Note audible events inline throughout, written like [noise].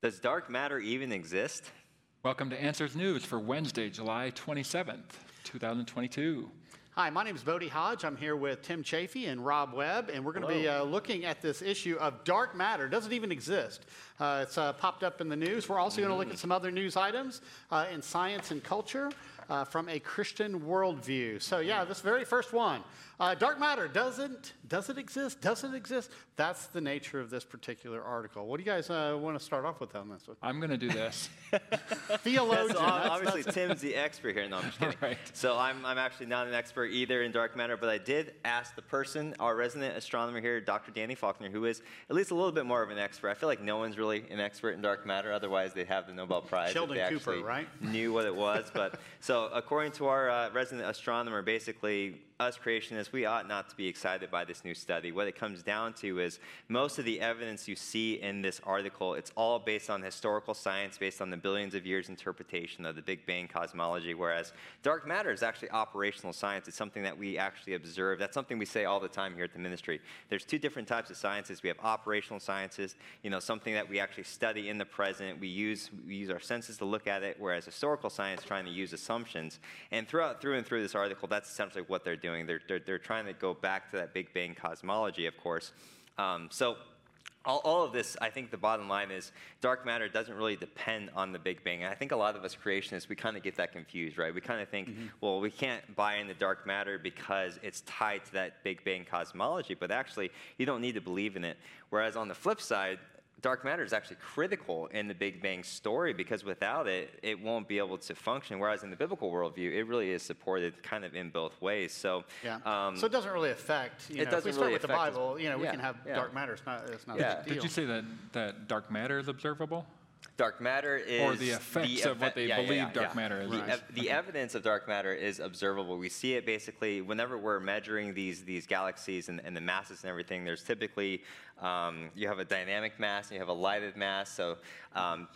Does dark matter even exist? Welcome to Answers News for Wednesday, July 27th, 2022. Hi, my name is Bodie Hodge. I'm here with Tim Chaffey and Rob Webb, and we're going to be uh, looking at this issue of dark matter. Does it even exist? Uh, it's uh, popped up in the news. We're also going to look at some other news items uh, in science and culture uh, from a Christian worldview. So, yeah, this very first one uh, dark matter doesn't does it exist? Doesn't exist? That's the nature of this particular article. What do you guys uh, want to start off with on this one? I'm going to do this. [laughs] Theologian. So, that's- obviously, that's- Tim's the expert here. No, I'm just [laughs] kidding. Right. So I'm, I'm actually not an expert either in dark matter, but I did ask the person, our resident astronomer here, Dr. Danny Faulkner, who is at least a little bit more of an expert. I feel like no one's really an expert in dark matter, otherwise they'd have the Nobel Prize. if Sheldon they Cooper, actually right? Knew what it was, but so according to our uh, resident astronomer, basically us creationists, we ought not to be excited by this new study. What it comes down to is most of the evidence you see in this article, it's all based on historical science, based on the billions of years interpretation of the Big Bang cosmology, whereas dark matter is actually operational science. It's something that we actually observe. That's something we say all the time here at the ministry. There's two different types of sciences. We have operational sciences, you know, something that we actually study in the present. We use, we use our senses to look at it, whereas historical science is trying to use assumptions. And throughout, through and through this article, that's essentially what they're doing. They're, they're, they're trying to go back to that Big Bang cosmology, of course. Um, so all, all of this, I think the bottom line is dark matter doesn't really depend on the Big Bang. And I think a lot of us creationists, we kind of get that confused, right? We kind of think, well, we can't buy into dark matter because it's tied to that Big Bang cosmology, but actually, you don't need to believe in it. Whereas on the flip side, dark matter is actually critical in the Big Bang story because without it, it won't be able to function. Whereas in the biblical worldview, it really is supported kind of in both ways. So, Yeah. um, so it doesn't really affect. You it know, if doesn't we start really with the affect us. Bible, you know, we Yeah, can have yeah. dark matter. It's not. It's not Yeah. a big deal. Did you say that, that dark matter is observable? Dark matter is Or the effects of what they yeah, believe yeah, dark yeah. matter is. The, Right. ev- the evidence of dark matter is observable. We see it basically whenever we're measuring these these galaxies and, and the masses and everything. There's typically um, you have a dynamic mass and you have a lighted mass. So um,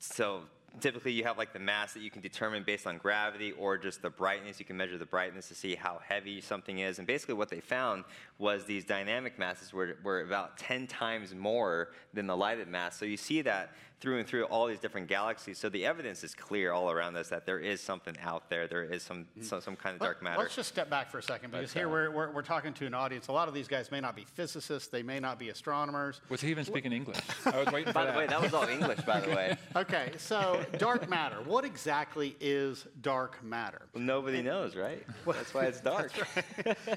so typically you have like the mass that you can determine based on gravity or just the brightness. You can measure the brightness to see how heavy something is. And basically what they found was these dynamic masses were, were about 10 times more than the lighted mass. So you see that through and through all these different galaxies. So the evidence is clear all around us that there is something out there. There is some, some, some kind of dark matter. Let's just step back for a second because But, here uh, we're, we're, we're talking to an audience. A lot of these guys may not be physicists, they may not be astronomers. Was he even speaking English? [laughs] I was waiting for by that. the way, that was all English, by the way. [laughs] Okay, so dark matter. What exactly is dark matter? Well, nobody knows, right? That's why it's dark. [laughs]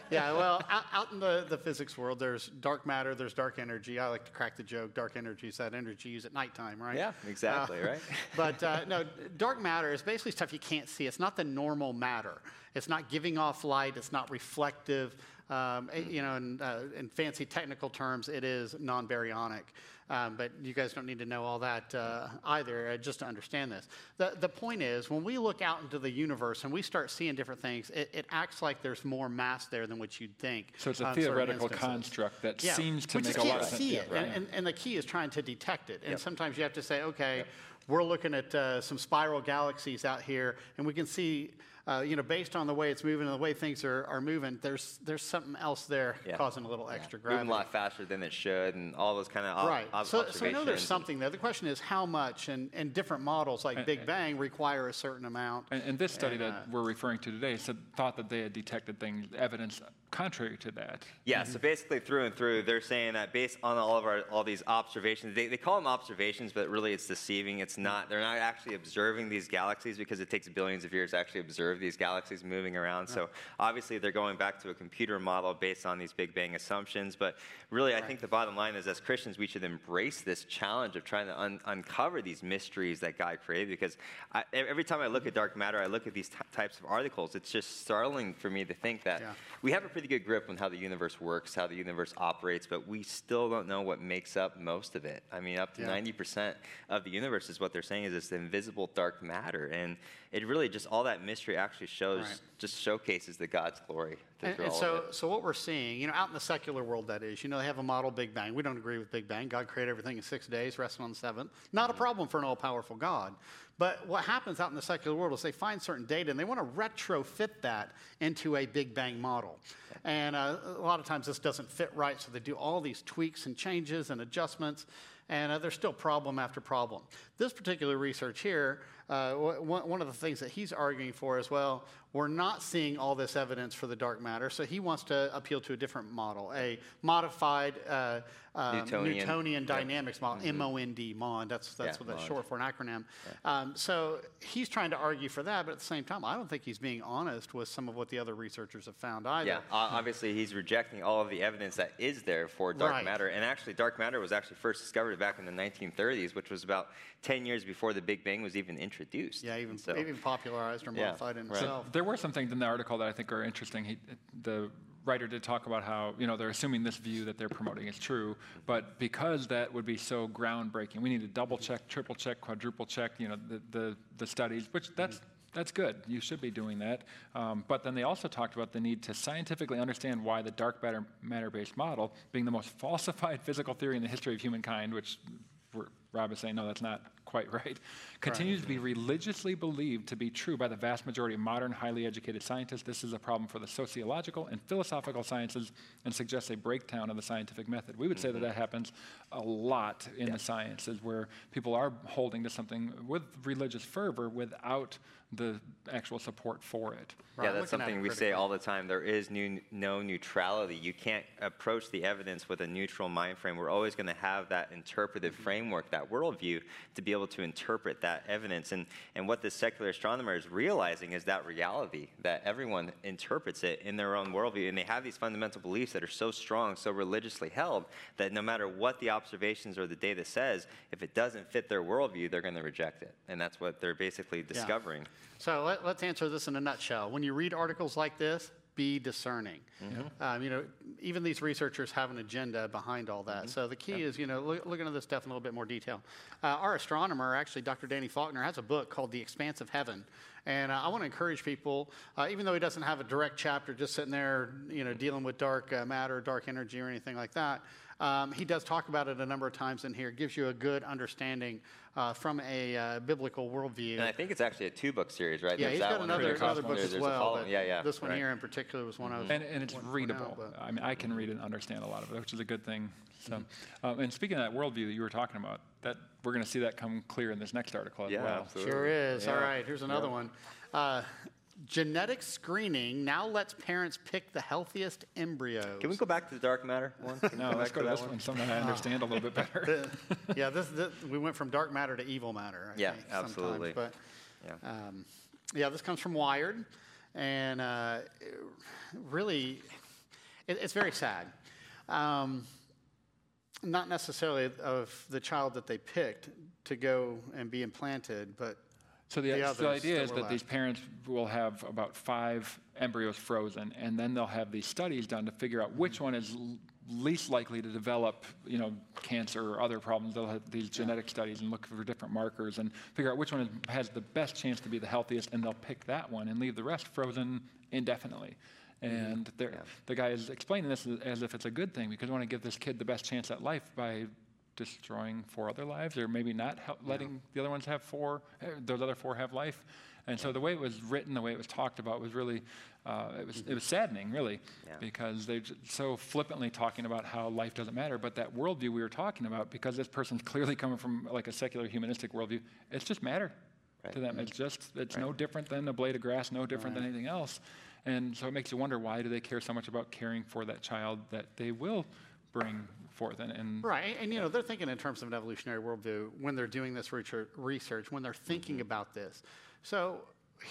Yeah, well, out, out in the, the physics world, there's dark matter, there's dark energy. I like to crack the joke dark energy is that energy you use at nighttime, right? Yeah, exactly, right? [laughs] But uh, no, dark matter is basically stuff you can't see. It's not the normal matter. It's not giving off light. It's not reflective. Um, eh, you know, in, uh, in fancy technical terms, it is non-baryonic. Um, but you guys don't need to know all that uh, either, uh, just to understand this. The, the point is, when we look out into the universe and we start seeing different things, it, it acts like there's more mass there than what you'd think. So it's a theoretical construct that Yeah, seems to but make a lot of sense. see Yeah, it, right. and, and, and the key is trying to detect it. And sometimes you have to say, okay, we're looking at uh, some spiral galaxies out here, and we can see, uh, you know, based on the way it's moving and the way things are, are moving, there's there's something else there Yeah. causing a little extra Moving a lot faster than it should, and all those kind of Right. ob- So, so we know there's something there. The question is how much, and, and different models like Big Bang require a certain amount. And, and this study And, that uh, we're referring to today said, thought that they had detected things, evidence contrary to that. Yeah, so mm-hmm. basically through and through, they're saying that based on all of our all these observations, they, they call them observations, but really it's deceiving. It's not. They're not actually observing these galaxies because it takes billions of years to actually observe these galaxies moving around. So obviously they're going back to a computer model based on these Big Bang assumptions. But really, I think the bottom line is, as Christians, we should embrace this challenge of trying to un- uncover these mysteries that God created. Because I, every time I look at mm-hmm. dark matter, I look at these t- types of articles. It's just startling for me to think that Yeah. we have a pretty good grip on how the universe works, how the universe operates, but we still don't know what makes up most of it. I mean, up to Yeah. 90% of the universe is what they're saying is this invisible dark matter. And it really just, all that mystery actually shows, Right. just showcases the God's glory. And, and so, so what we're seeing, you know, out in the secular world, that is, you know, they have a model Big Bang. We don't agree with Big Bang. God created everything in six days, resting on the seventh. Not Mm-hmm. a problem for an all-powerful God. But what happens out in the secular world is they find certain data and they want to retrofit that into a Big Bang model. And uh, a lot of times this doesn't fit right, so they do all these tweaks and changes and adjustments. and uh, there's still problem after problem. This particular research here, uh, one, one of the things that he's arguing for as well, we're not seeing all this evidence for the dark matter, so he wants to appeal to a different model, a modified uh, um, Newtonian. Newtonian dynamics model, MOND, MOND. That's that's Yeah, what that's short for an acronym. Um, so he's trying to argue for that, but at the same time, I don't think he's being honest with some of what the other researchers have found either. Yeah, obviously he's rejecting all of the evidence that is there for dark Right. matter. And actually, dark matter was actually first discovered back in the 1930s, which was about 10 years before the Big Bang was even introduced. Yeah, even So- even popularized or Yeah, modified in right. itself. There were some things in the article that I think are interesting. He, the writer did talk about how you know they're assuming this view that they're promoting is true, but because that would be so groundbreaking, we need to double check, triple check, quadruple check. You know the the, the studies, which that's. That's good. You should be doing that. Um, but then they also talked about the need to scientifically understand why the dark matter, matter-based model, being the most falsified [laughs] physical theory in the history of humankind, which Rob is saying, no, that's not quite [laughs] right, continues to be religiously believed to be true by the vast majority of modern, highly educated scientists. This is a problem for the sociological and philosophical sciences and suggests a breakdown of the scientific method. We would say that that happens a lot in the sciences where people are holding to something with religious fervor without the actual support for it. Right, yeah, that's something it we say all the time. There is new, no neutrality. You can't approach the evidence with a neutral mind frame. We're always going to have that interpretive Mm-hmm. framework, that worldview, to be able to interpret that evidence. And, and what the secular astronomer is realizing is that reality, that everyone interprets it in their own worldview. And they have these fundamental beliefs that are so strong, so religiously held, that no matter what the observations or the data says, if it doesn't fit their worldview, they're going to reject it. And that's what they're basically discovering. So let, let's answer this in a nutshell. When you read articles like this, be discerning. Um, you know, even these researchers have an agenda behind all that. So the key is, you know, look, looking at this stuff in a little bit more detail. Uh, our astronomer, actually, Dr. Danny Faulkner, has a book called The Expanse of Heaven. And uh, I want to encourage people, uh, even though he doesn't have a direct chapter just sitting there, you know, dealing with dark uh, matter, dark energy, or anything like that, um, he does talk about it a number of times in here. It gives you a good understanding uh, from a uh, biblical worldview. And I think it's actually a two book series, right? Yeah, There's he's that got one, another, there's another book as well. Yeah, yeah. This one right. here in particular was one I was. And, and it's readable. now, but- I mean, I can read and understand a lot of it, which is a good thing. So, um, and speaking of that worldview that you were talking about, that we're going to see that come clear in this next article as Yeah, well. absolutely. Sure is. All Yeah. right, here's another Yeah. one. Uh, genetic screening now lets parents pick the healthiest embryos. Can we go back to the dark matter one? Can we No, let's back go to that this one, something I understand a little bit better. [laughs] [laughs] yeah, this, this we went from dark matter to evil matter. I Yeah, think, sometimes. absolutely. But Yeah. um, yeah, this comes from Wired, and uh, it really, it, it's very sad. Um, not necessarily of the child that they picked to go and be implanted, but So the, the so the idea is that these parents will have about five embryos frozen, and then they'll have these studies done to figure out which one is l- least likely to develop, you know, cancer or other problems. They'll have these genetic studies and look for different markers and figure out which one is, has the best chance to be the healthiest, and they'll pick that one and leave the rest frozen indefinitely. And Yeah. the guy is explaining this as, as if it's a good thing because we want to give this kid the best chance at life by destroying four other lives, or maybe not letting the other ones have four, uh, those other four have life. And so the way it was written, the way it was talked about, was really, uh, it was it was saddening, really, Yeah. because they're so flippantly talking about how life doesn't matter. But that worldview we were talking about, because this person's clearly coming from like a secular humanistic worldview, it's just matter to them. It's just it's no different than a blade of grass, no different than anything else. And so it makes you wonder why do they care so much about caring for that child that they will bring forth and, and Right, and, you know they're thinking in terms of an evolutionary worldview when they're doing this research, research when they're thinking Mm-hmm. about this. So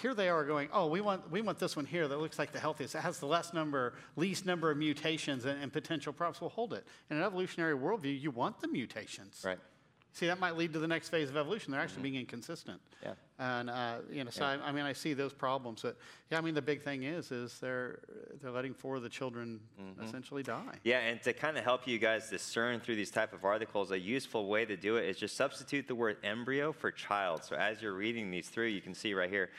here they are going, oh, we want we want this one here that looks like the healthiest. It has the less number, least number of mutations and, and potential problems. Well, hold it. In an evolutionary worldview, you want the mutations. Right. See, that might lead to the next phase of evolution. They're actually being inconsistent. Yeah. And uh, you know, so I, I mean, I see those problems. But yeah, I mean, the big thing is, is they're they're letting four of the children essentially die. Yeah, and to kind of help you guys discern through these type of articles, a useful way to do it is just substitute the word embryo for child. So as you're reading these through, you can see right here,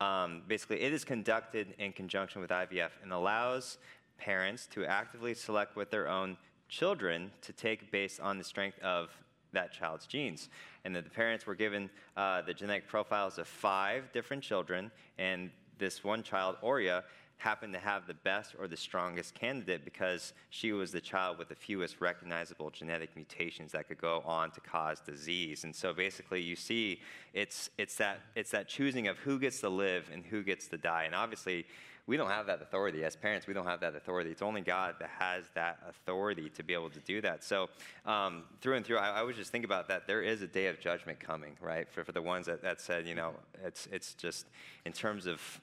um, basically, it is conducted in conjunction with IVF and allows parents to actively select with their own children to take based on the strength of that child's genes. And that the parents were given uh, the genetic profiles of five different children, and this one child, Aurea, happened to have the best or the strongest candidate because she was the child with the fewest recognizable genetic mutations that could go on to cause disease. And so basically, you see it's, it's, that, it's that choosing of who gets to live and who gets to die. And obviously, we don't have that authority. As parents we don't have that authority. It's only god that has that authority to be able to do that. So um, through and through I, I would just think about that there is a day of judgment coming right? For, for the ones that, that said you know it's, it's just in terms of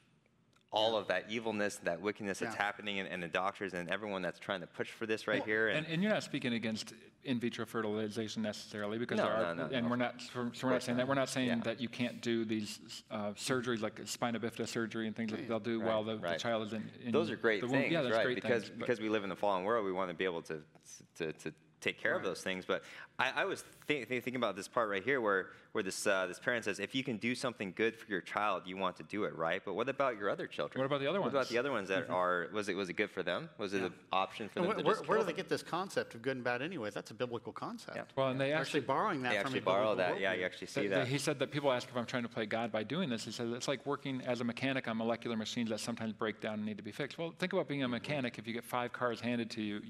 all of that evilness, that wickedness that's happening, and, and the doctors and everyone that's trying to push for this right here. And, and you're not speaking against in vitro fertilization necessarily, because No, there are, no, no, and no. we're not, so we're not saying not. that. We're not saying Yeah. that you can't do these uh, surgeries like spina bifida surgery and things that they'll do Right, while the, the child is in. in those are great the womb. things, Yeah, that's right? great because things, but- because we live in the fallen world, we want to be able to to, to take care of those things. But I, I was think, think, thinking about this part right here, where where this uh, this parent says, if you can do something good for your child, you want to do it, right? But what about your other children? What about the other ones? What about the other ones that are? Was it was it good for them? Was it an option for And them where, to where, just where do they get this concept of good and bad Anyway, That's a biblical concept. Yeah. well, and they They're actually actually borrowing that They from actually borrow biblical that. Yeah, you actually see Th- that. th- He said that people ask if I'm trying to play God by doing this. He said it's like working as a mechanic on molecular machines that sometimes break down and need to be fixed. Well, think about being a mechanic. If you get five cars handed to you, y-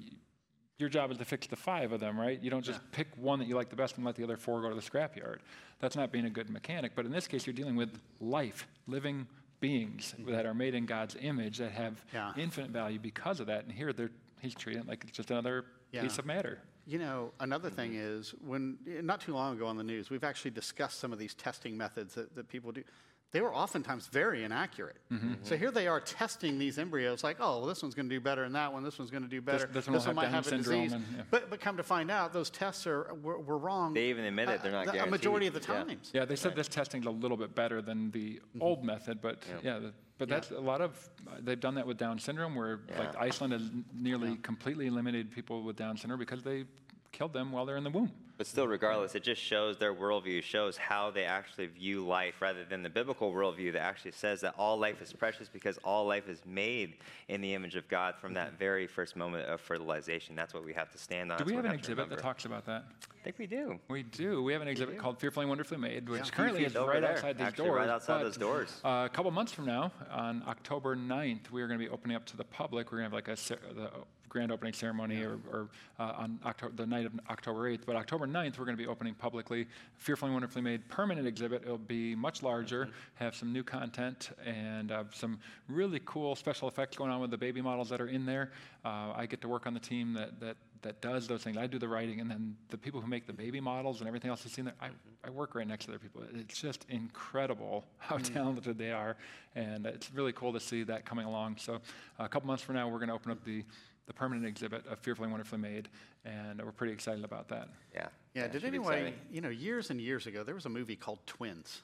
your job is to fix the five of them, right? You don't just pick one that you like the best and let the other four go to the scrapyard. That's not being a good mechanic. But in this case, you're dealing with life, living beings mm-hmm. that are made in God's image that have Yeah. infinite value because of that. And here, they're, he's treating it like it's just another Yeah. piece of matter. You know, another thing mm-hmm. is when not too long ago on the news, we've actually discussed some of these testing methods that, that people do. They were oftentimes very inaccurate. Mm-hmm. Mm-hmm. So here they are testing these embryos, like, oh, well, this one's going to do better than that one. This one's going to do better. this one will have might Down have a syndrome disease. and- yeah. But but come to find out, those tests are were, were wrong. They even admit it, they're not uh, A majority of the guaranteed. Yeah. times. Yeah, they said this testing's a little bit better than the mm-hmm. old method, but yeah, the, but that's a lot of they've done that with Down syndrome, where like Iceland has n- nearly completely eliminated people with Down syndrome because they killed them while they're in the womb. But still, regardless, it just shows their worldview, shows how they actually view life rather than the biblical worldview that actually says that all life is precious because all life is made in the image of God from that very first moment of fertilization. That's what we have to stand on. Do we have an to exhibit that talks about that? I think we do. We do. We have an exhibit called Fearfully and Wonderfully Made, which Yeah. currently is right there, outside these actually, doors. right outside those doors. Uh, a couple months from now, on October 9th, we are going to be opening up to the public. We're going to have like a the grand opening ceremony or, or uh, on October, the night of October 8th. But October 9th, we're going to be opening publicly Fearfully and Wonderfully Made permanent exhibit. It'll be much larger, Mm-hmm. have some new content, and uh, some really cool special effects going on with the baby models that are in there. Uh, I get to work on the team that, that, that does those things. I do the writing, and then the people who make the baby models and everything else see in there, I, I work right next to their people. It's just incredible how talented they are, and it's really cool to see that coming along. So a couple months from now, we're going to open up the, the permanent exhibit of Fearfully and Wonderfully Made, and we're pretty excited about that. Yeah. Yeah, it did should be anyway, you know, years and years ago, there was a movie called Twins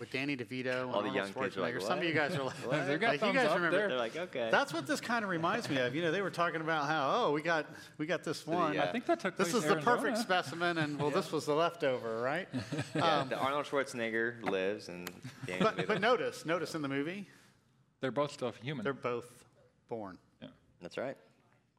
with Danny DeVito and [laughs] All the Arnold young kids like, Schwarzenegger. Some of you guys are like, like, you guys up remember. there. They're like, okay. That's what this kind of reminds me of. You know, they were talking about how, oh, we got we got this one. yeah. I think that took This place is in the perfect specimen, and well, this was the leftover, right? [laughs] Um, yeah, the Arnold Schwarzenegger lives and Danny But, DeVito. but notice, notice in the movie, They're both still human. they're both born. Yeah. That's right.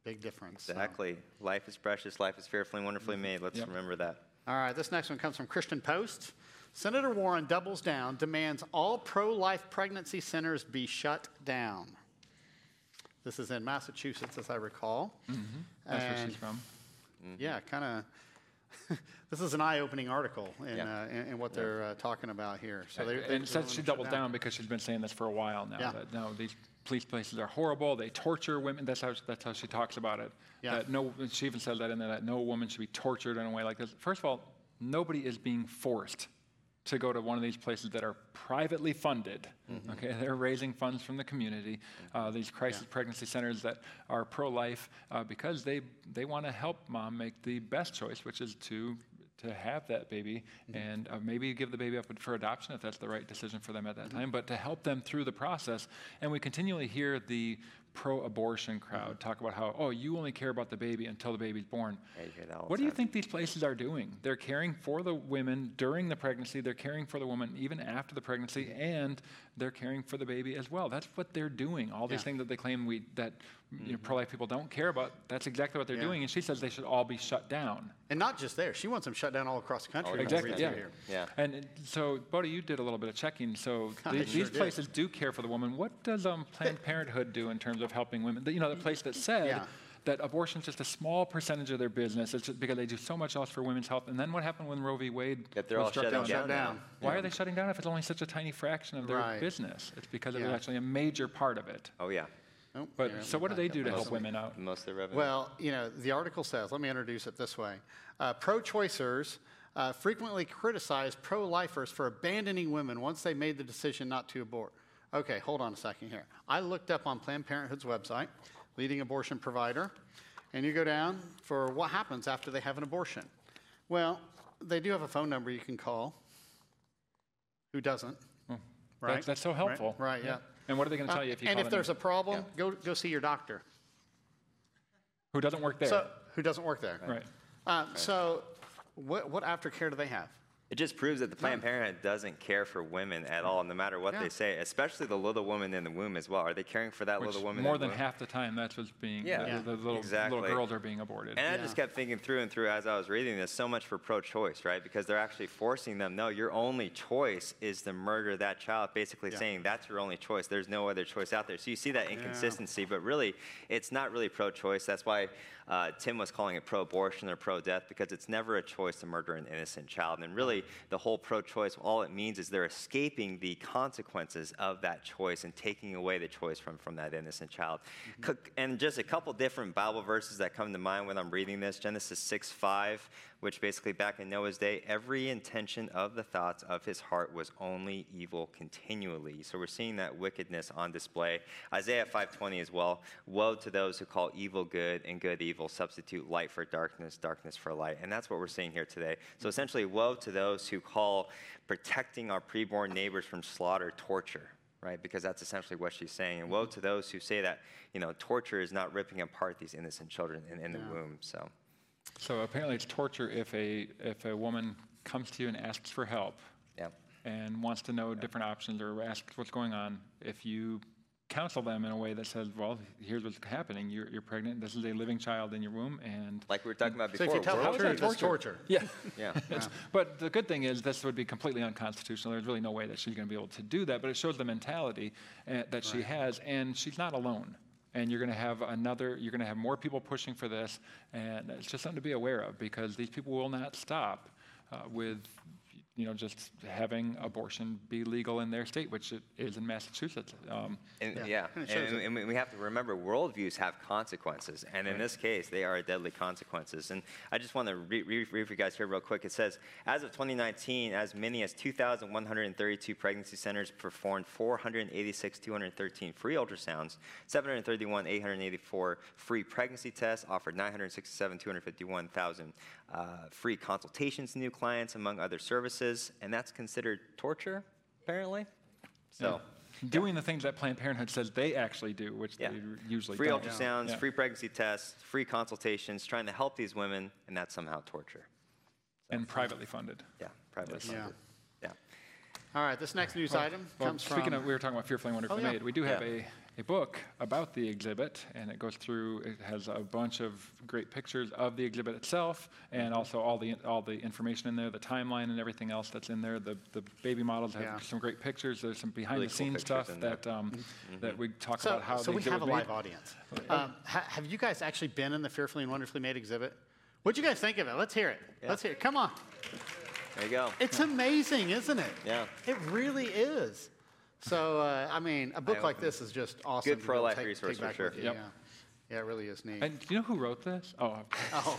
Big difference. so. Exactly. Life is precious. Life is fearfully and wonderfully made. Let's Yep. remember that. All right, this next one comes from Christian Post. Senator Warren doubles down, demands all pro life pregnancy centers be shut down. This is in Massachusetts, as I recall. That's where she's from. Yeah, kind of. [laughs] this is an eye opening article in, Yeah. uh, in, in what they're uh, talking about here. So they, they, and it says she doubled down because she's been saying this for a while now. Yeah. That no, these police places are horrible. They torture women. That's how that's how she talks about it. Yeah. That no, she even says that in there that no woman should be tortured in a way like this. First of all, nobody is being forced to go to one of these places that are privately funded. Mm-hmm. Okay, [laughs] they're raising funds from the community. Uh, these crisis pregnancy centers that are pro-life uh, because they they want to help mom make the best choice, which is to to have that baby Mm-hmm. and uh, maybe give the baby up for adoption if that's the right decision for them at that time, but to help them through the process. And we continually hear the pro-abortion crowd talk about how, oh, you only care about the baby until the baby's born. Yeah, you hear that all the what do you think these places are doing? They're caring for the women during the pregnancy. They're caring for the woman even after the pregnancy, and they're caring for the baby as well. That's what they're doing. All these Yeah. things that they claim we that you know, pro-life people don't care about. That's exactly what they're Mm-hmm. Yeah. doing. And she says they should all be shut down. And not just there. She wants them shut down all across the country. All Exactly. Yeah. here. Yeah. And so, Bodie, you did a little bit of checking. So [laughs] I the- sure these places do care for the woman. What does um, Planned [laughs] Parenthood do in terms of helping women? The- You know, the place that said Yeah. that abortion is just a small percentage of their business. It's just because they do so much else for women's health. And then what happened when Roe v. Wade That they're was all struck shutting down? Shut down. down. Why are they shutting down if it's only such a tiny fraction of their Right. business? It's because it was actually a major part of it. Oh yeah. Nope, But here, so what do they do to help women out? Most of the revenue. Well, you know, the article says, let me introduce it this way. Uh, pro-choicers uh, frequently criticize pro-lifers for abandoning women once they made the decision not to abort. Okay, hold on a second here. I looked up on Planned Parenthood's website, leading abortion provider, and you go down for what happens after they have an abortion. Well, they do have a phone number you can call. Who doesn't? That- Right? That's so helpful. Right, yeah. And what are they going to tell you if you and if there's a problem, go, go see your doctor. who doesn't work there? So, who doesn't work there? right. Uh, So, what, what aftercare do they have? It just proves that the Planned Parenthood doesn't care for women at all, no matter what Yeah. they say, especially the little woman in the womb as well. Are they caring for that Which little woman? more in the than womb? half the time, that's what's being, Yeah. the, Yeah. the little, Exactly. little girls are being aborted. And I just kept thinking through and through as I was reading this, so much for pro-choice, right? Because they're actually forcing them. No, your only choice is to murder that child. Basically Yeah. saying that's your only choice. There's no other choice out there. So you see that inconsistency, but really, it's not really pro-choice. That's why uh, Tim was calling it pro-abortion or pro-death because it's never a choice to murder an innocent child. And really, the whole pro-choice, all it means is they're escaping the consequences of that choice and taking away the choice from from that innocent child. Mm-hmm. And just a couple different Bible verses that come to mind when I'm reading this. Genesis 6 5, which basically back in Noah's day, every intention of the thoughts of his heart was only evil continually. So we're seeing that wickedness on display. Isaiah 5:20 as well. Woe to those who call evil good and good evil, substitute light for darkness, darkness for light. And that's what we're seeing here today. So essentially, woe to those who call protecting our preborn neighbors from slaughter torture right? Because that's essentially what she's saying. And woe mm-hmm. to those who say that, you know, torture is not ripping apart these innocent children in, in the womb. So, So apparently, it's torture if a if a woman comes to you and asks for help yeah. and wants to know different options or asks what's going on. If you counsel them in a way that says, "Well, here's what's happening. You're, you're pregnant. This is a living child in your womb, and Like we were talking about So before. if you tell world the truth, peace. it's torture. yeah." [laughs] Yeah. [laughs] It's- But the good thing is, this would be completely unconstitutional. There's really no way that she's going to be able to do that. But it shows the mentality uh, that she has, and she's not alone. And you're going to have another. You're going to have more people pushing for this, and it's just something to be aware of because these people will not stop uh, with, you know, just having abortion be legal in their state, which it is in Massachusetts. Um, And, Yeah. yeah, [laughs] And and, and we- we have to remember worldviews have consequences, and in this case, they are deadly consequences. And I just want to re- re- read for you guys here real quick. It says, as of 2019, as many as 2,132 pregnancy centers performed 486, 213 free ultrasounds, 731, 884 free pregnancy tests, offered 967, 251,000 uh, free consultations to new clients, among other services, and that's considered torture, apparently. So. Doing the things that Planned Parenthood says they actually do, which Yeah. they usually free don't. ultrasounds, Yeah. free pregnancy tests, free consultations, trying to help these women, and that's somehow torture. and privately funded. Yeah, privately Yeah. funded. Yeah. All right, this next news item Well, comes speaking from. of, we were talking about fearfully and wonderfully Oh, yeah. made. We do have Yeah. a, a book about the exhibit, and it goes through. It has a bunch of great pictures of the exhibit itself, and also all the all the information in there, the timeline and everything else that's in there. The the baby models have Yeah. some great pictures. There's some behind Really the cool scenes pictures stuff in there. that um, that we talk so, about how so the we exhibit have a was live audience. Um, ha- have you guys actually been in the Fearfully and Wonderfully Made exhibit? What'd you guys think of it? Let's hear it. Let's hear it. Come on. There you go. It's amazing, isn't it? Yeah. It really is. So, uh, I mean, a book I like this is just awesome. Good to to pro-life take- resource take for sure. Yep. Yeah. yeah, it really is neat. And do you know who wrote this? Oh, [laughs] oh,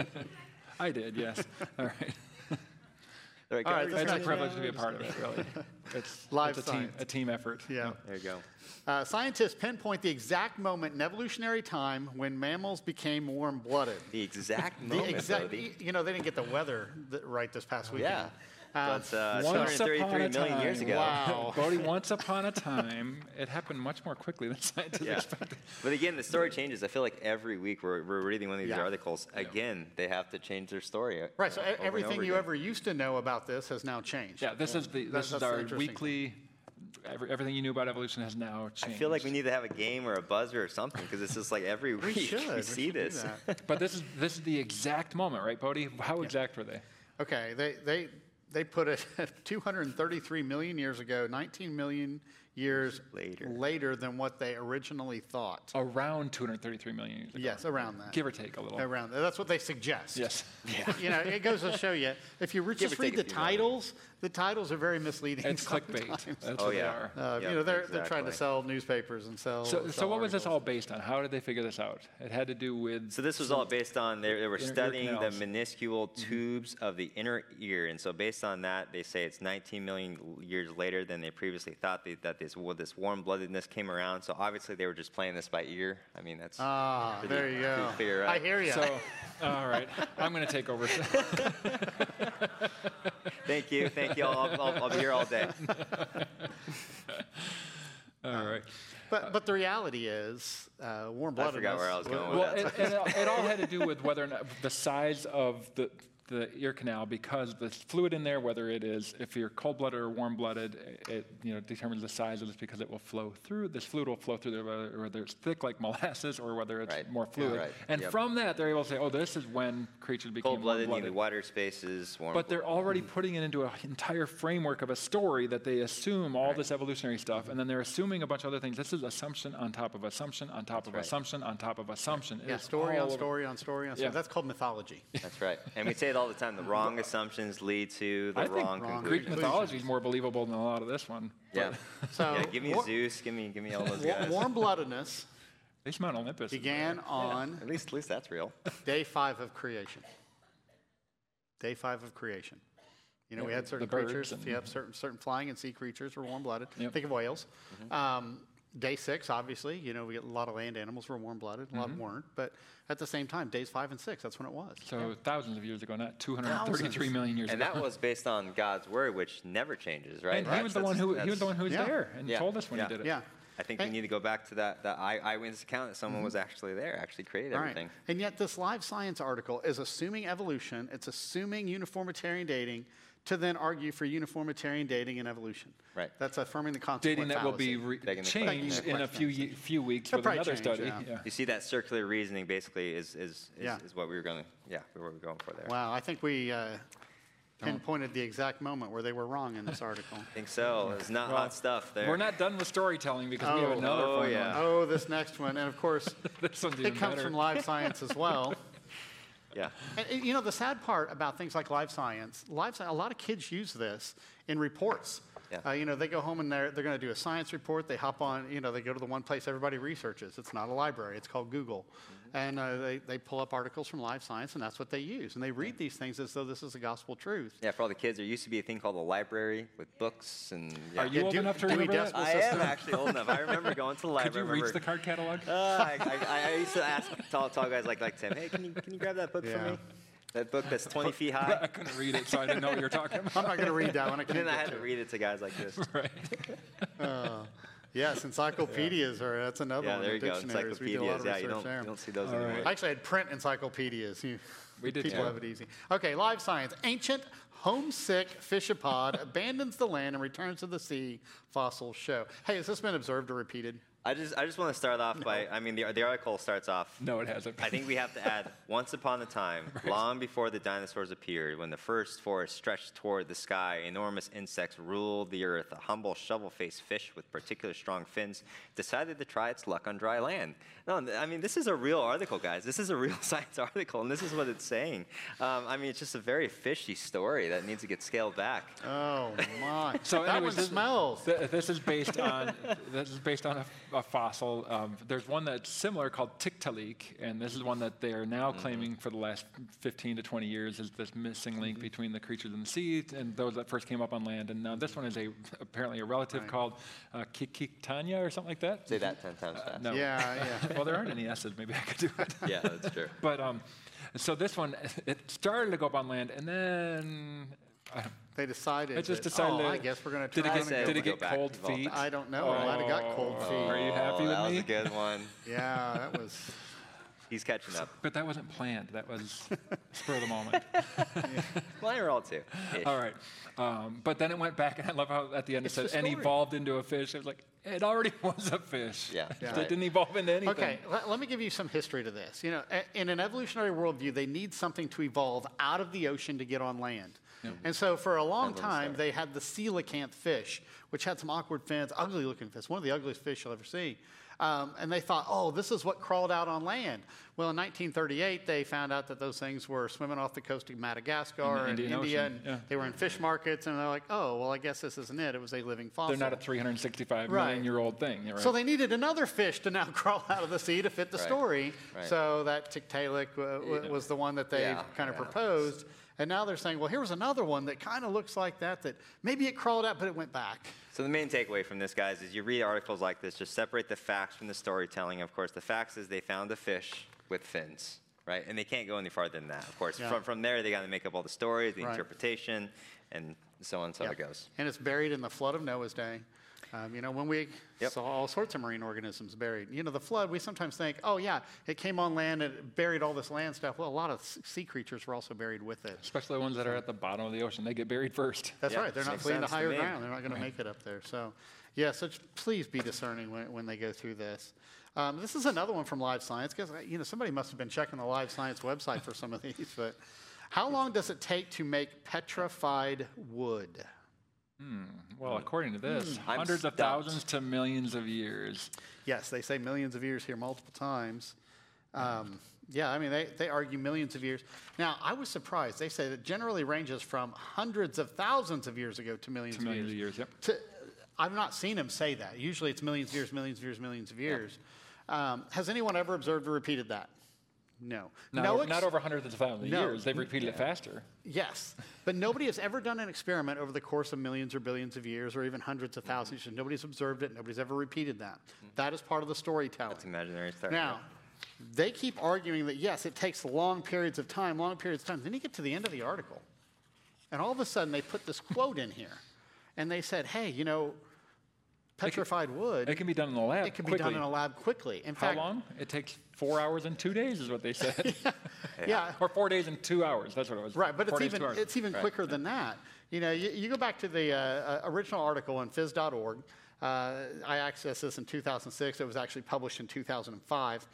[laughs] I did. Yes. [laughs] All right. There you go. right, It's a privilege to be a part of it. Really. It's Live it's a team a team effort. yeah. There you go. Uh, scientists pinpoint the exact moment in evolutionary time when mammals became warm-blooded. The exact moment. The exact, you know, they didn't get the weather right this past weekend. Yeah. But uh, Once upon a million years time. ago. Wow. [laughs] Bodie, once upon a time, it happened much more quickly than [laughs] scientists Yeah. expected. But again, the story changes. I feel like every week we're, we're reading one of these Yeah. articles. Again, they have to change their story. uh, Right, so o- over and everything over you again. ever used to know about this has now changed. Yeah, this is the That- this is that's the our interesting weekly. Every, everything you knew about evolution has now changed. I feel like we need to have a game or a buzzer or something because it's just like every We week should. we we see should this. [laughs] But this is this is the exact moment, right, Bodie? How exact were they? Okay, they, they, they put it [laughs] 233 million years ago, 19 million years Later. later than what they originally thought. Around 233 million years ago. Yes, around that. Give or take a little. Around that. That's what they suggest. Yes. [laughs] Yeah. You know, it goes to show you, if you re- just read the titles, the titles are very misleading. It's clickbait. sometimes. That's Oh, what yeah. they are. Uh, Yep, you know, they're, they're trying to sell newspapers and sell. So, so sell what was this all based on? How did they figure this out? It had to do with. So this was all based on they, they were Inner studying the canals. Mm-hmm. minuscule tubes of the inner ear, and so based on that, they say it's 19 million years later than they previously thought they, that this well, this warm-bloodedness came around. So obviously they were just playing this by ear. I mean that's Ah, pretty- there you pretty go. clear, I hear you. So, all right, I'm going to take over. [laughs] [laughs] Thank you, thank you. I'll, I'll, I'll be here all day. [laughs] all right. But, but the reality is, uh, warm I forgot where I was going with Well, that. it, it, it all had to do with whether or not the size of the, the ear canal, because the fluid in there, whether it is, if you're cold-blooded or warm-blooded, it, you know, determines the size of this because it will flow through, this fluid will flow through there, whether, whether it's thick like [laughs] molasses or whether it's Right. more Yeah, fluid. right. And Yep. from that, they're able to say, oh, this is when creatures became Cold-blooded, warm-blooded. needed wider spaces, warm. But they're already putting it into an entire framework of a story that they assume all this evolutionary stuff, and then they're assuming a bunch of other things. This is assumption on top of assumption on top of right. assumption on top of assumption. Yeah, It's story on story on story on story. Yeah. That's called mythology. That's right. And we say [laughs] it all the time. The wrong assumptions lead to the I think wrong wrong Greek conclusions. mythology is more believable than a lot of this one. Yeah. [laughs] So yeah. Give me war- Zeus. Give me give me all those wa- guys. warm bloodedness [laughs] At least Mount Olympus. began on At least at least that's real. [laughs] day five of creation. Day five of creation. You know, we had certain creatures. and- You have certain certain flying and sea creatures were warm blooded. Yep. Think of whales. Mm-hmm. Um, day six, obviously, you know, we get a lot of land animals were warm blooded, a lot Mm-hmm. weren't. But at the same time, days five and six, that's when it was. So thousands of years ago, not 233 Thousands. million years And ago. And that was based on God's word, which never changes, right? and he was the that's- one who he was the one who was Yeah. there and Yeah, told us when yeah. he did it. Yeah. I think we need to go back to that that eye, eyewitness account that someone was actually there, actually created All right. everything. And yet, this live science article is assuming evolution, it's assuming uniformitarian dating to then argue for uniformitarian dating and evolution. Right. That's affirming the concept Dating that will be re- Begging changed in a few ye- few weeks It'll with another change, study. yeah. Yeah. You see that circular reasoning basically is is is, Yeah. is what we were going to yeah we were going for there. Wow, I think we uh, pinpointed the exact moment where they were wrong in this article. I think so. It's not Well, hot stuff there. We're not done with storytelling because we have Oh, another oh, yeah. one. oh, this next one, and of course, [laughs] This one's it comes better. from live science as well. [laughs] Yeah. And, you know, the sad part about things like Live Science, sci- a lot of kids use this in reports. Yeah. Uh, you know, they go home and they're, they're going to do a science report. They hop on, you know, they go to the one place everybody researches. It's not a library, it's called Google. And uh, they, they pull up articles from Live Science, and that's what they use. And they read these things as though this is the gospel truth. Yeah, for all the kids, there used to be a thing called a library with books and. Yeah. Are you Yeah, old Dewey- enough to Dewey remember that? Decimal I am actually old enough. I remember going to the library. [laughs] Could library. you reach remember- the card catalog? [laughs] Uh, I, I, I used to ask tall, tall guys like, like Tim, hey, can you, can you grab that book for me? That book that's 20 feet [laughs] high. I couldn't read it, so I didn't know what you were talking about. I'm not going to read that one. I And can't then I had to to it. read it to guys like this. right. Yes, encyclopedias are, that's another Yeah, one. there you go. dictionaries. We do a lot Encyclopedias. of Yeah, you research don't, there. you don't see those All anymore. right. I actually had print encyclopedias. You, [laughs] We did people too. have it easy. Okay, live science. Ancient, homesick fishapod [laughs] abandons the land and returns to the sea. Fossils show. Hey, has this been observed or repeated? I just, I just want to start off by, I mean, the, the article starts off No, it hasn't. I think we have to add [laughs] once upon a time, long before the dinosaurs appeared, when the first forest stretched toward the sky, enormous insects ruled the earth. A humble shovel faced fish with particular strong fins decided to try its luck on dry land. No, I mean, this is a real article, guys. This is a real [laughs] science article, and this is what it's saying. Um, I mean, it's just a very fishy story that needs to get scaled back. Oh my! So that one this, smells. th- this is based on this is based on a, a fossil. Um, there's one that's similar called Tiktaalik, and this is one that they are now claiming for the last 15 to 20 years is this missing link between the creatures in the sea and those that first came up on land. And now this one is a apparently a relative called uh, Qikiqtania or something like that. Say that 10 times fast. No. Yeah, yeah. [laughs] well, there aren't any S's. Maybe I could do it. [laughs] Yeah, that's true. But um, so this one, it started to go up on land, and then They decided. I just that, decided. Oh, to- I guess we're going to Did try it and get, did it get cold feet? I don't know. I might have got cold Oh, feet. Are you happy Oh, with that me? was a good one. Yeah, that was. [laughs] He's catching up. But that wasn't planned. That was spur of the moment. [laughs] Mine are all two. All right. Um, but then it went back, and I love how at the end it It's said, the and evolved into a fish. It was like, it already [laughs] was a fish. Yeah. It Yeah. didn't evolve into anything. Okay, let, let me give you some history to this. You know, a- in an evolutionary worldview, they need something to evolve out of the ocean to get on land. And so for a long Depends on the time, they had the coelacanth fish, which had some awkward fins, ugly looking fish, one of the ugliest fish you'll ever see. Um, and they thought, oh, this is what crawled out on land. Well, in 1938, they found out that those things were swimming off the coast of Madagascar and Indian India, Ocean, and yeah. they were in fish markets, and they're like, oh, well, I guess this isn't it. It was a living fossil. They're not a 365 Right. million year old thing. Right? So they needed another fish to now [laughs] crawl out of the sea to fit the Right. story. So that Tiktaalik uh, w- was the one that they Yeah, kind of yeah. proposed. And now they're saying, well, here was another one that kind of looks like that, that maybe it crawled out, but it went back. So the main takeaway from this, guys, is you read articles like this, just separate the facts from the storytelling. Of course, the facts is they found a fish with fins, right? And they can't go any farther than that. Of course, Yeah. from, from there, they got to make up all the stories, the Right. interpretation, and so on and so Yeah. it goes. And it's buried in the flood of Noah's day. Um, you know, when we Yep. saw all sorts of marine organisms buried. You know, the flood, we sometimes think, oh, yeah, it came on land and it buried all this land stuff. Well, a lot of sea creatures were also buried with it. Especially the ones that are at the bottom of the ocean, they get buried first. That's Yeah, right. They're not fleeing to sense to higher ground. They're not going to make it up there. So, yeah, so please be discerning when, when they go through this. Um, this is another one from Live Science because, you know, somebody must have been checking the Live Science website for some of [laughs] these. But how long does it take to make petrified wood? Well, according to this, I'm hundreds of stumped. thousands to millions of years. Yes, they say millions of years here multiple times. Um, yeah, I mean, they, they argue millions of years. Now, I was surprised. They say that generally ranges from hundreds of thousands of years ago to millions To of millions years. of years, yep. to, I've not seen him say that. Usually it's millions of years, millions of years, millions of years. Um, has anyone ever observed or repeated that? No. Not, no over, ex- not over hundreds of thousands of No. years. They've repeated it faster. Yes, but nobody has ever done an experiment over the course of millions or billions of years, or even hundreds of thousands of years. Nobody's observed it. Nobody's ever repeated that. Mm-hmm. That is part of the storytelling. That's imaginary stuff. Now, they keep arguing that yes, it takes long periods of time, long periods of time. Then you get to the end of the article, and all of a sudden they put this quote in here, and they said, "Hey, you know, petrified wood, It can be done in the lab it can be done in a lab quickly." In fact, How fact, long? It takes four hours and two days, is what they said. [laughs] yeah, or four days and two hours. That's what it was. Right, but Four it's days, two even hours. it's even quicker than that. You know, you, you go back to the uh, uh, original article on phys.org. Uh, I accessed this in 2006. It was actually published in 2005.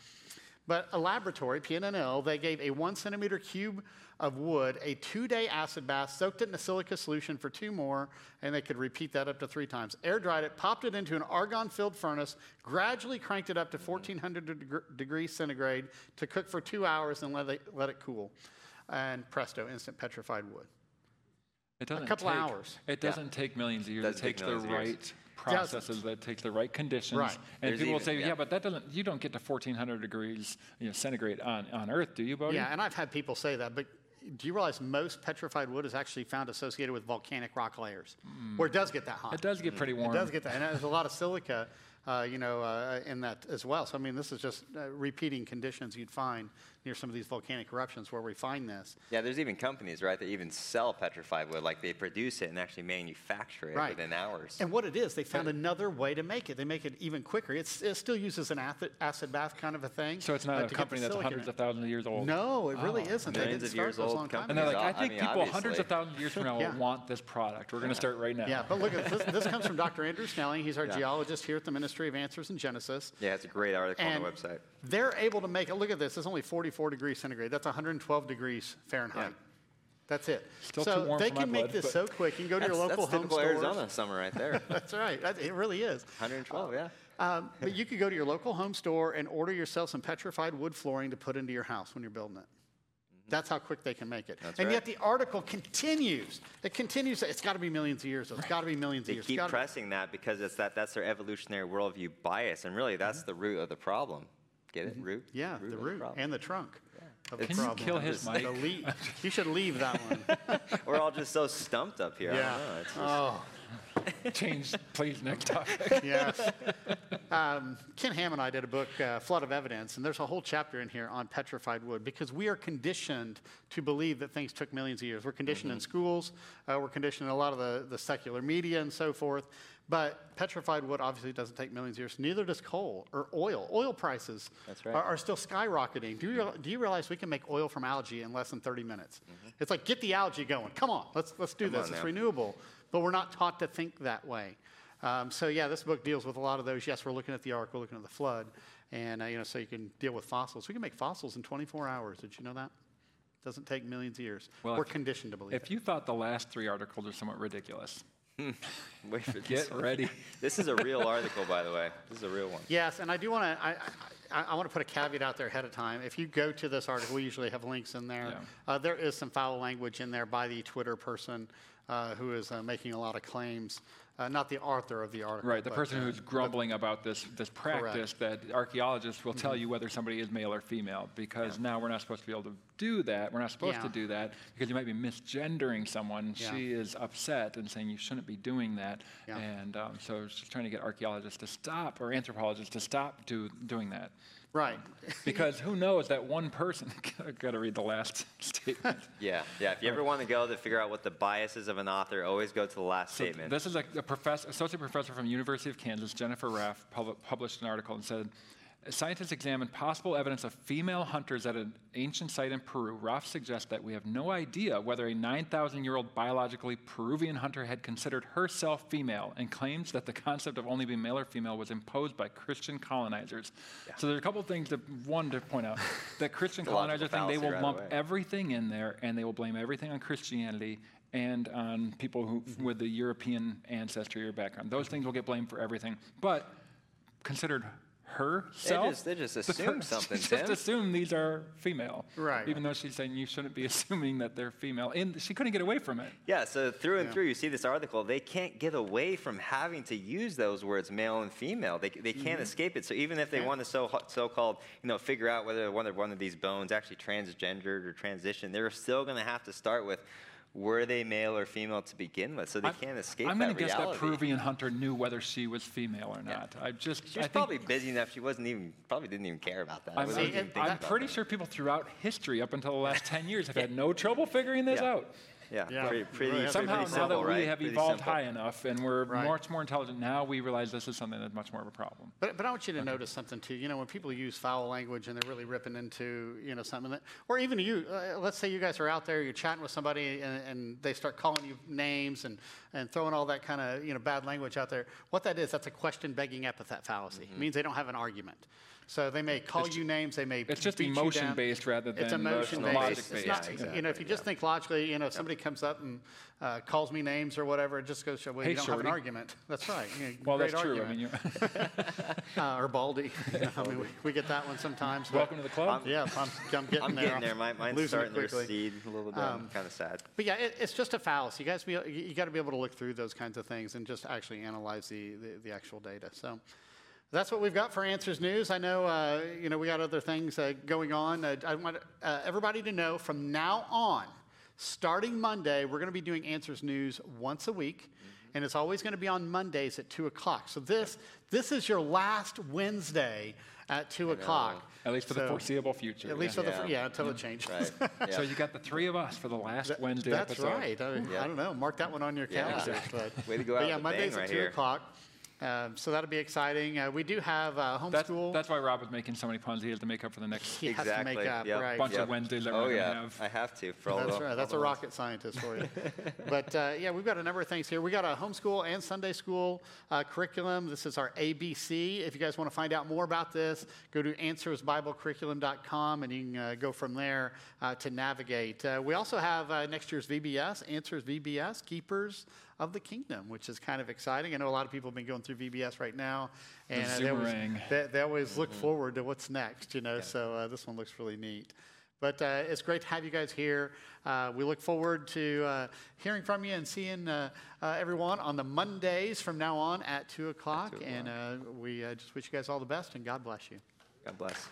But a laboratory, PNNL, they gave a one centimeter cube of wood a two-day acid bath, soaked it in a silica solution for two more, and they could repeat that up to three times. Air dried it, popped it into an argon-filled furnace, gradually cranked it up to 1400 deg- degrees centigrade to cook for two hours and let it, let it cool. And presto, instant petrified wood. It doesn't a couple take, hours. It doesn't take millions of years. It takes the millions of years. right processes. That takes the right conditions. Right. And There's people will even- say, yeah. yeah. but that doesn't. You don't get to 1400 degrees you know, centigrade on, on Earth, do you, Bodie? Yeah, and I've had people say that, but do you realize most petrified wood is actually found associated with volcanic rock layers, where it does get that hot? It does get pretty warm. It does get that, and there's a lot of silica, uh, you know, uh, in that as well. So I mean, this is just uh, repeating conditions you'd find near some of these volcanic eruptions where we find this. Yeah, there's even companies, right, that even sell petrified wood. Like they produce it and actually manufacture it Right. within hours. And what it is, they found another way to make it. They make it even quicker. It's, it still uses an acid, acid bath kind of a thing. So it's not a company that's hundreds of thousands of years old. No, it really oh. isn't. They Millions of years old company. And they're like, I I think mean, people hundreds of thousands of years from now [laughs] Yeah. will want this product. We're going to start right now. Yeah, but look at this. This comes from Dr. Andrew Snelling. He's our geologist here at the Ministry of Answers in Genesis. yeah, it's a great article And on the website. they're able to make it. Look at this. It's only 44 degrees centigrade. That's 112 degrees Fahrenheit. Yeah. That's it. Still so too warm they for my can make blood, this so quick. You can go to your local that's home typical stores. Arizona summer right there. [laughs] That's right. That, it really is. 112, yeah. Um, but you could go to your local home store and order yourself some petrified wood flooring to put into your house when you're building it. That's how quick they can make it. Mm-hmm. That's and right. yet the article continues. It continues. It's got to be millions of years. Though. It's got to be millions They of years. It's keep gotta- pressing that because it's that that's their evolutionary worldview bias, and really that's the root of the problem. Get it? Root. Mm-hmm. Yeah, the root problem. and the trunk. Of the Can you problem. kill his The mic? le- [laughs] you should leave that one. [laughs] We're all just so stumped up here. I Yeah. don't know. It's just- Oh, Change, please, next topic. [laughs] yes. um, Ken Ham and I did a book, uh, Flood of Evidence, and there's a whole chapter in here on petrified wood because we are conditioned to believe that things took millions of years. We're conditioned in schools, uh, we're conditioned in a lot of the, the secular media and so forth. But petrified wood obviously doesn't take millions of years. Neither does coal or oil. Oil prices right. are, are still skyrocketing. Do you, do you realize we can make oil from algae in less than 30 minutes? It's like, get the algae going. Come on, let's, let's do Mm-hmm. Come this. It's now. renewable. But we're not taught to think that way. Um, so, yeah, this book deals with a lot of those. Yes, we're looking at the ark, we're looking at the flood. And, uh, you know, so you can deal with fossils. We can make fossils in 24 hours. Did you know that? Doesn't take millions of years. Well, we're if- conditioned to believe If it. you thought the last three articles are somewhat ridiculous, [laughs] Wait for this get one. ready. [laughs] This is a real article, by the way. This is a real one. Yes, and I do want to. I, I, I want to put a caveat out there ahead of time. If you go to this article, we usually have links in there. Yeah. Uh, there is some foul language in there by the Twitter person uh, who is uh, making a lot of claims. Uh, not the author of the article. Right, the but, person uh, who's grumbling about this, this practice that archaeologists will Mm-hmm. tell you whether somebody is male or female, because now we're not supposed to be able to do that. We're not supposed to do that because you might be misgendering someone. Yeah. She is upset and saying you shouldn't be doing that. Yeah. And um, so she's trying to get archaeologists to stop, or anthropologists to stop do, doing that. Right. [laughs] Because who knows that one person, [laughs] got to read the last [laughs] statement. Yeah, yeah. If you ever want to go to figure out what the biases of an author, always go to the last So statement. This is a, a professor, associate professor from University of Kansas, Jennifer Raff, pub- published an article and said, scientists examined possible evidence of female hunters at an ancient site in Peru. Raff suggests that we have no idea whether a 9,000-year-old biologically Peruvian hunter had considered herself female and claims that the concept of only being male or female was imposed by Christian colonizers. So there's a couple things to, one to point out, [laughs] that Christian It's a logical colonizers think they will right lump away. everything in there and they will blame everything on Christianity and on people who mm-hmm. with the European ancestry or background. Those mm-hmm. things will get blamed for everything. But considered herself, just- they just assume [laughs] per- something, Just Tim. assume these are female, Right. Even though she's saying you shouldn't be [laughs] assuming that they're female, and she couldn't get away from it. Yeah, so through and Yeah. through, you see this article, they can't get away from having to use those words, male and female. They, they can't mm-hmm. escape it. So even if they Yeah. want to so, so-called, you know, figure out whether one of, one of these bones actually transgendered or transitioned, they're still going to have to start with, were they male or female to begin with? So they I'm- can't escape I'm that gonna guess reality. that Peruvian hunter knew whether she was female or not. I just, She I was think, probably busy enough. She wasn't even, probably didn't even care about that. I'm, Wasn't See, even and thinking I'm pretty that. sure people throughout history, up until the last 10 years, have had no trouble figuring this Yeah. out. Yeah, Yeah. pretty, You pretty, really pretty, have Somehow, pretty now simple, that right? we have evolved simple. high enough and we're Right. much more intelligent, now we realize this is something that's much more of a problem. But, but I want you to notice something too. You know, when people use foul language and they're really ripping into, you know, something that, or even you, uh, let's say you guys are out there, you're chatting with somebody and, and they start calling you names and, and throwing all that kind of, you know, bad language out there. What that is, that's a question begging epithet fallacy. Mm-hmm. It means they don't have an argument. So they may call you names, they may It's just beat you down. emotion-based rather It's than emotion Emotional based. based. It's Yeah, not, exactly, you know, if you just think logically, you know, if somebody comes up and uh, calls me names or whatever, it just goes to show, well, Hey, you don't have an argument. [laughs] That's right. You know, Well, great that's true. I mean, [laughs] [laughs] uh, or Baldy. You know, I mean, we, we get that one sometimes. welcome to the club. yeah, I'm, I'm getting I'm there. getting there. My, mine's losing starting to quickly. recede a little bit. I'm kind of sad. But yeah, it, it's just a fallacy. You guys, be, you, you got to be able to look through those kinds of things and just actually analyze the, the, the actual data. So that's what we've got for Answers News. I know, uh, you know, we got other things uh, going on. Uh, I want uh, everybody to know from now on, starting Monday, we're going to be doing Answers News once a week. And it's always going to be on Mondays at 2 o'clock. So this, this is your last Wednesday at 2 o'clock. At least for the foreseeable future. At least yeah. for the, Yeah. yeah, until it changes. Right. [laughs] Yeah. So you got the three of us for the last That- Wednesday That's episode. right. I, Yeah. I don't know. Mark that one on your Yeah. calendar. But, Way to go but out yeah, with a bang Mondays right at 2 here. o'clock. Um, so that'll be exciting. Uh, we do have uh, That's, homeschool. that's why Rob was making so many puns. He has to make up for the next he has exactly. to make up, Yep. right. bunch Yep. of Wednesdays that Oh we're yeah, have. I have to for all That's the, right. all That's the a ones. rocket scientist for you. [laughs] but uh, yeah, we've got a number of things here. We got a homeschool and Sunday school uh, curriculum. This is our ABC. If you guys want to find out more about this, go to answersbiblecurriculum.com and you can uh, go from there uh, to navigate. Uh, we also have uh, next year's VBS, Answers VBS, Keepers of the kingdom, which is kind of exciting. I know a lot of people have been going through VBS right now, and the they always, they, they always look mm-hmm. forward to what's next, you know. Yeah. So uh, this one looks really neat. But uh, it's great to have you guys here. Uh, we look forward to uh, hearing from you and seeing uh, uh, everyone on the Mondays from now on at 2 o'clock. At 2 o'clock. And we just wish you guys all the best and God bless you. God bless.